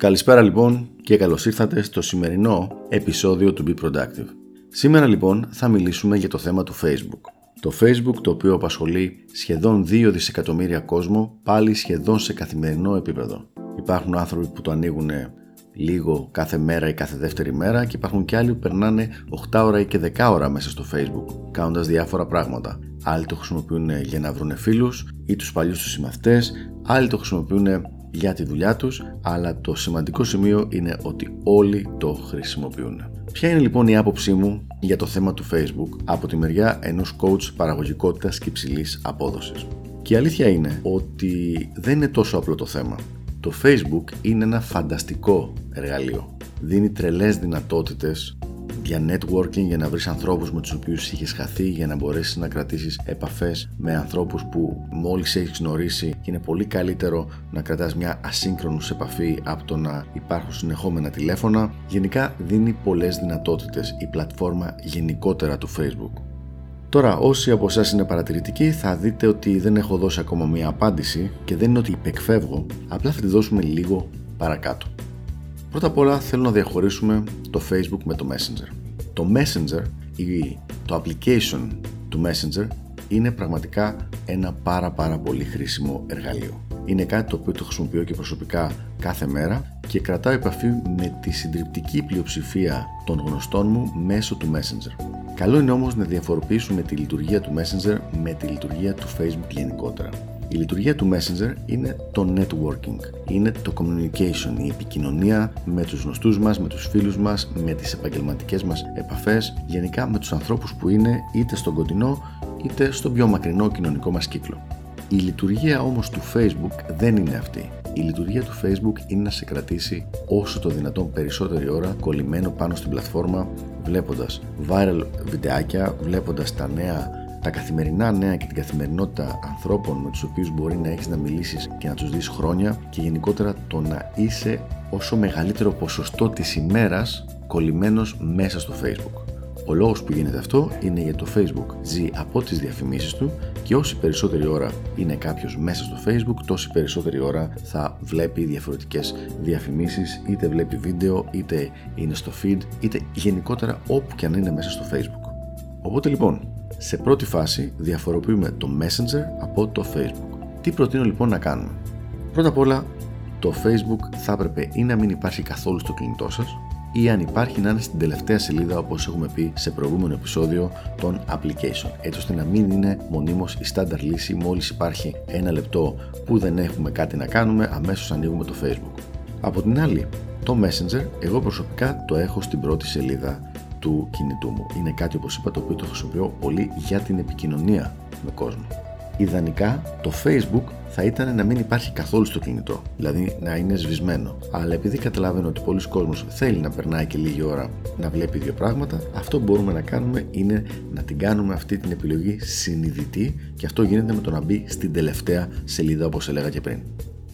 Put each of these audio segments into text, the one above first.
Καλησπέρα λοιπόν και καλώς ήρθατε στο σημερινό επεισόδιο του Be Productive. Σήμερα λοιπόν θα μιλήσουμε για το θέμα του Facebook. Το Facebook το οποίο απασχολεί σχεδόν 2 δισεκατομμύρια κόσμο πάλι σχεδόν σε καθημερινό επίπεδο. Υπάρχουν άνθρωποι που το ανοίγουν λίγο κάθε μέρα ή κάθε δεύτερη μέρα και υπάρχουν και άλλοι που περνάνε 8 ώρα ή και 10 ώρα μέσα στο Facebook κάνοντας διάφορα πράγματα. Άλλοι το χρησιμοποιούν για να βρουν φίλους ή τους παλιούς τους συμμαθητές, άλλοι το χρησιμοποιούν για τη δουλειά τους, αλλά το σημαντικό σημείο είναι ότι όλοι το χρησιμοποιούν. Ποια είναι λοιπόν η άποψή μου για το θέμα του Facebook από τη μεριά ενός coach παραγωγικότητας και υψηλής απόδοσης; Και η αλήθεια είναι ότι δεν είναι τόσο απλό το θέμα. Το Facebook είναι ένα φανταστικό εργαλείο. Δίνει τρελές δυνατότητες για networking, για να βρεις ανθρώπους με τους οποίους είχες χαθεί, για να μπορέσεις να κρατήσεις επαφές με ανθρώπους που μόλις έχεις γνωρίσει και είναι πολύ καλύτερο να κρατάς μια ασύγχρονους επαφή από το να υπάρχουν συνεχόμενα τηλέφωνα. Γενικά δίνει πολλές δυνατότητες η πλατφόρμα γενικότερα του Facebook. Τώρα, όσοι από εσάς είναι παρατηρητικοί, θα δείτε ότι δεν έχω δώσει ακόμα μία απάντηση και δεν είναι ότι υπεκφεύγω, απλά θα τη δώσουμε λίγο παρακάτω. Πρώτα απ' όλα θέλω να διαχωρίσουμε το Facebook με το Messenger. Το Messenger ή το application του Messenger είναι πραγματικά ένα πάρα πάρα πολύ χρήσιμο εργαλείο. Είναι κάτι το οποίο το χρησιμοποιώ και προσωπικά κάθε μέρα και κρατάω επαφή με τη συντριπτική πλειοψηφία των γνωστών μου μέσω του Messenger. Καλό είναι όμως να διαφοροποιήσουμε τη λειτουργία του Messenger με τη λειτουργία του Facebook γενικότερα. Η λειτουργία του Messenger είναι το networking, είναι το communication, η επικοινωνία με τους γνωστούς μας, με τους φίλους μας, με τις επαγγελματικές μας επαφές, γενικά με τους ανθρώπους που είναι είτε στον κοντινό είτε στον πιο μακρινό κοινωνικό μας κύκλο. Η λειτουργία όμως του Facebook δεν είναι αυτή. Η λειτουργία του Facebook είναι να σε κρατήσει όσο το δυνατόν περισσότερη ώρα κολλημένο πάνω στην πλατφόρμα βλέποντας viral βιντεάκια, βλέποντας τα νέα τα καθημερινά νέα και την καθημερινότητα ανθρώπων με τους οποίους μπορεί να έχεις να μιλήσεις και να τους δεις χρόνια και γενικότερα το να είσαι όσο μεγαλύτερο ποσοστό της ημέρας κολλημένος μέσα στο Facebook. Ο λόγος που γίνεται αυτό είναι γιατί το Facebook ζει από τις διαφημίσεις του και όση περισσότερη ώρα είναι κάποιος μέσα στο Facebook, τόση περισσότερη ώρα θα βλέπει διαφορετικές διαφημίσεις, είτε βλέπει βίντεο, είτε είναι στο feed, είτε γενικότερα όπου και αν είναι μέσα στο Facebook. Οπότε λοιπόν, σε πρώτη φάση διαφοροποιούμε το Messenger από το Facebook. Τι προτείνω λοιπόν να κάνουμε; Πρώτα απ' όλα, το Facebook θα έπρεπε ή να μην υπάρχει καθόλου στο κινητό σας ή αν υπάρχει να είναι στην τελευταία σελίδα όπως έχουμε πει σε προηγούμενο επεισόδιο των application έτσι ώστε να μην είναι μονίμως η στάνταρ λύση μόλις υπάρχει ένα λεπτό που δεν έχουμε κάτι να κάνουμε αμέσως ανοίγουμε το facebook. Από την άλλη το messenger εγώ προσωπικά το έχω στην πρώτη σελίδα του κινητού μου. Είναι κάτι όπως είπα το οποίο το χρησιμοποιώ πολύ για την επικοινωνία με κόσμο. Ιδανικά το Facebook θα ήταν να μην υπάρχει καθόλου στο κινητό, δηλαδή να είναι σβησμένο. Αλλά επειδή καταλαβαίνω ότι πολλοί κόσμος θέλει να περνάει και λίγη ώρα να βλέπει δύο πράγματα, αυτό που μπορούμε να κάνουμε είναι να την κάνουμε αυτή την επιλογή συνειδητή και αυτό γίνεται με το να μπει στην τελευταία σελίδα όπως έλεγα και πριν.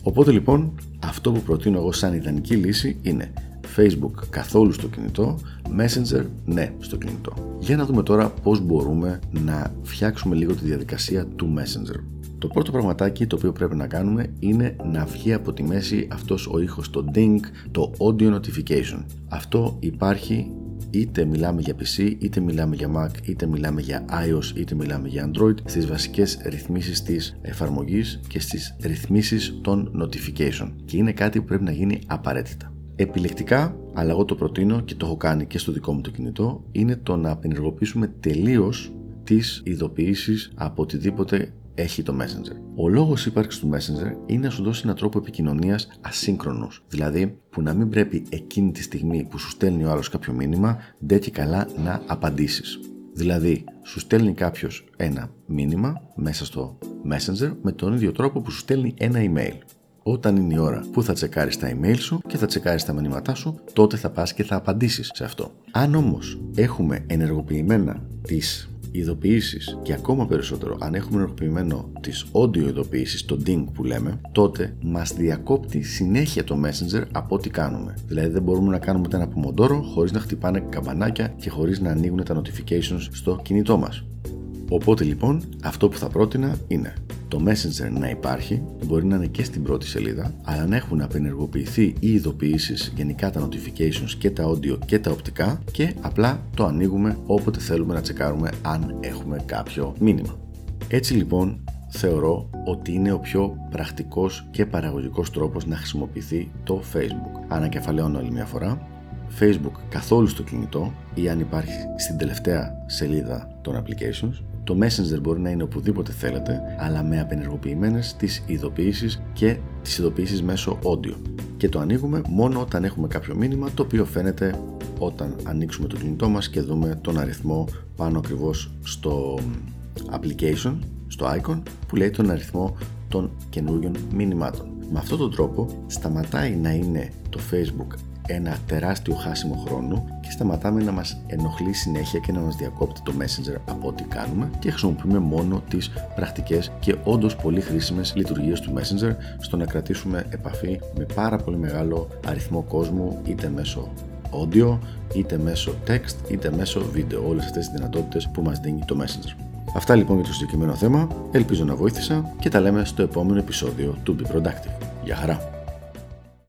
Οπότε λοιπόν αυτό που προτείνω εγώ σαν ιδανική λύση είναι Facebook καθόλου στο κινητό, Messenger ναι στο κινητό. Για να δούμε τώρα πώς μπορούμε να φτιάξουμε λίγο τη διαδικασία του Messenger. Το πρώτο πραγματάκι το οποίο πρέπει να κάνουμε είναι να βγει από τη μέση αυτός ο ήχος, το ding, το audio notification. Αυτό υπάρχει είτε μιλάμε για PC, είτε μιλάμε για Mac, είτε μιλάμε για iOS, είτε μιλάμε για Android στις βασικές ρυθμίσεις της εφαρμογής και στις ρυθμίσεις των notification και είναι κάτι που πρέπει να γίνει απαραίτητα. Επιλεκτικά, αλλά εγώ το προτείνω και το έχω κάνει και στο δικό μου το κινητό, είναι το να απενεργοποιήσουμε τελείως τις ειδοποιήσεις από οτιδήποτε έχει το Messenger. Ο λόγος ύπαρξης του Messenger είναι να σου δώσει έναν τρόπο επικοινωνίας ασύγχρονος, δηλαδή που να μην πρέπει εκείνη τη στιγμή που σου στέλνει ο άλλος κάποιο μήνυμα, ντε και καλά να απαντήσεις. Δηλαδή, σου στέλνει κάποιος ένα μήνυμα μέσα στο Messenger με τον ίδιο τρόπο που σου στέλνει ένα email. Όταν είναι η ώρα που θα τσεκάρεις τα email σου και θα τσεκάρεις τα μηνύματά σου, τότε θα πας και θα απαντήσεις σε αυτό. Αν όμως έχουμε ενεργοποιημένα τις ειδοποιήσεις και ακόμα περισσότερο αν έχουμε ενεργοποιημένο τις audio ειδοποιήσεις, το ding που λέμε, τότε μας διακόπτει συνέχεια το Messenger από ό,τι κάνουμε. Δηλαδή δεν μπορούμε να κάνουμε ούτε ένα πομοντόρο χωρίς να χτυπάνε καμπανάκια και χωρίς να ανοίγουν τα notifications στο κινητό μας. Οπότε λοιπόν αυτό που θα πρότεινα είναι το Messenger να υπάρχει, μπορεί να είναι και στην πρώτη σελίδα, αλλά να έχουν απενεργοποιηθεί οι ειδοποιήσεις, γενικά τα notifications και τα audio και τα οπτικά και απλά το ανοίγουμε όποτε θέλουμε να τσεκάρουμε αν έχουμε κάποιο μήνυμα. Έτσι λοιπόν θεωρώ ότι είναι ο πιο πρακτικός και παραγωγικός τρόπος να χρησιμοποιηθεί το Facebook. Ανακεφαλαιώνω άλλη μια φορά, Facebook καθόλου στο κινητό ή αν υπάρχει στην τελευταία σελίδα των applications. Το Messenger μπορεί να είναι οπουδήποτε θέλετε, αλλά με απενεργοποιημένες τις ειδοποιήσεις και τις ειδοποιήσεις μέσω audio. Και το ανοίγουμε μόνο όταν έχουμε κάποιο μήνυμα το οποίο φαίνεται όταν ανοίξουμε το κινητό μας και δούμε τον αριθμό πάνω ακριβώς στο application, στο icon που λέει τον αριθμό των καινούριων μηνυμάτων. Με αυτόν τον τρόπο σταματάει να είναι το Facebook ένα τεράστιο χάσιμο χρόνου και σταματάμε να μας ενοχλεί συνέχεια και να μας διακόπτει το Messenger από ό,τι κάνουμε και χρησιμοποιούμε μόνο τις πρακτικές και όντως πολύ χρήσιμες λειτουργίες του Messenger στο να κρατήσουμε επαφή με πάρα πολύ μεγάλο αριθμό κόσμου είτε μέσω audio, είτε μέσω text, είτε μέσω βίντεο. Όλες αυτές τις δυνατότητες που μας δίνει το Messenger. Αυτά λοιπόν για το συγκεκριμένο θέμα. Ελπίζω να βοήθησα και τα λέμε στο επόμενο επεισόδιο του Be Productive. Γεια χαρά!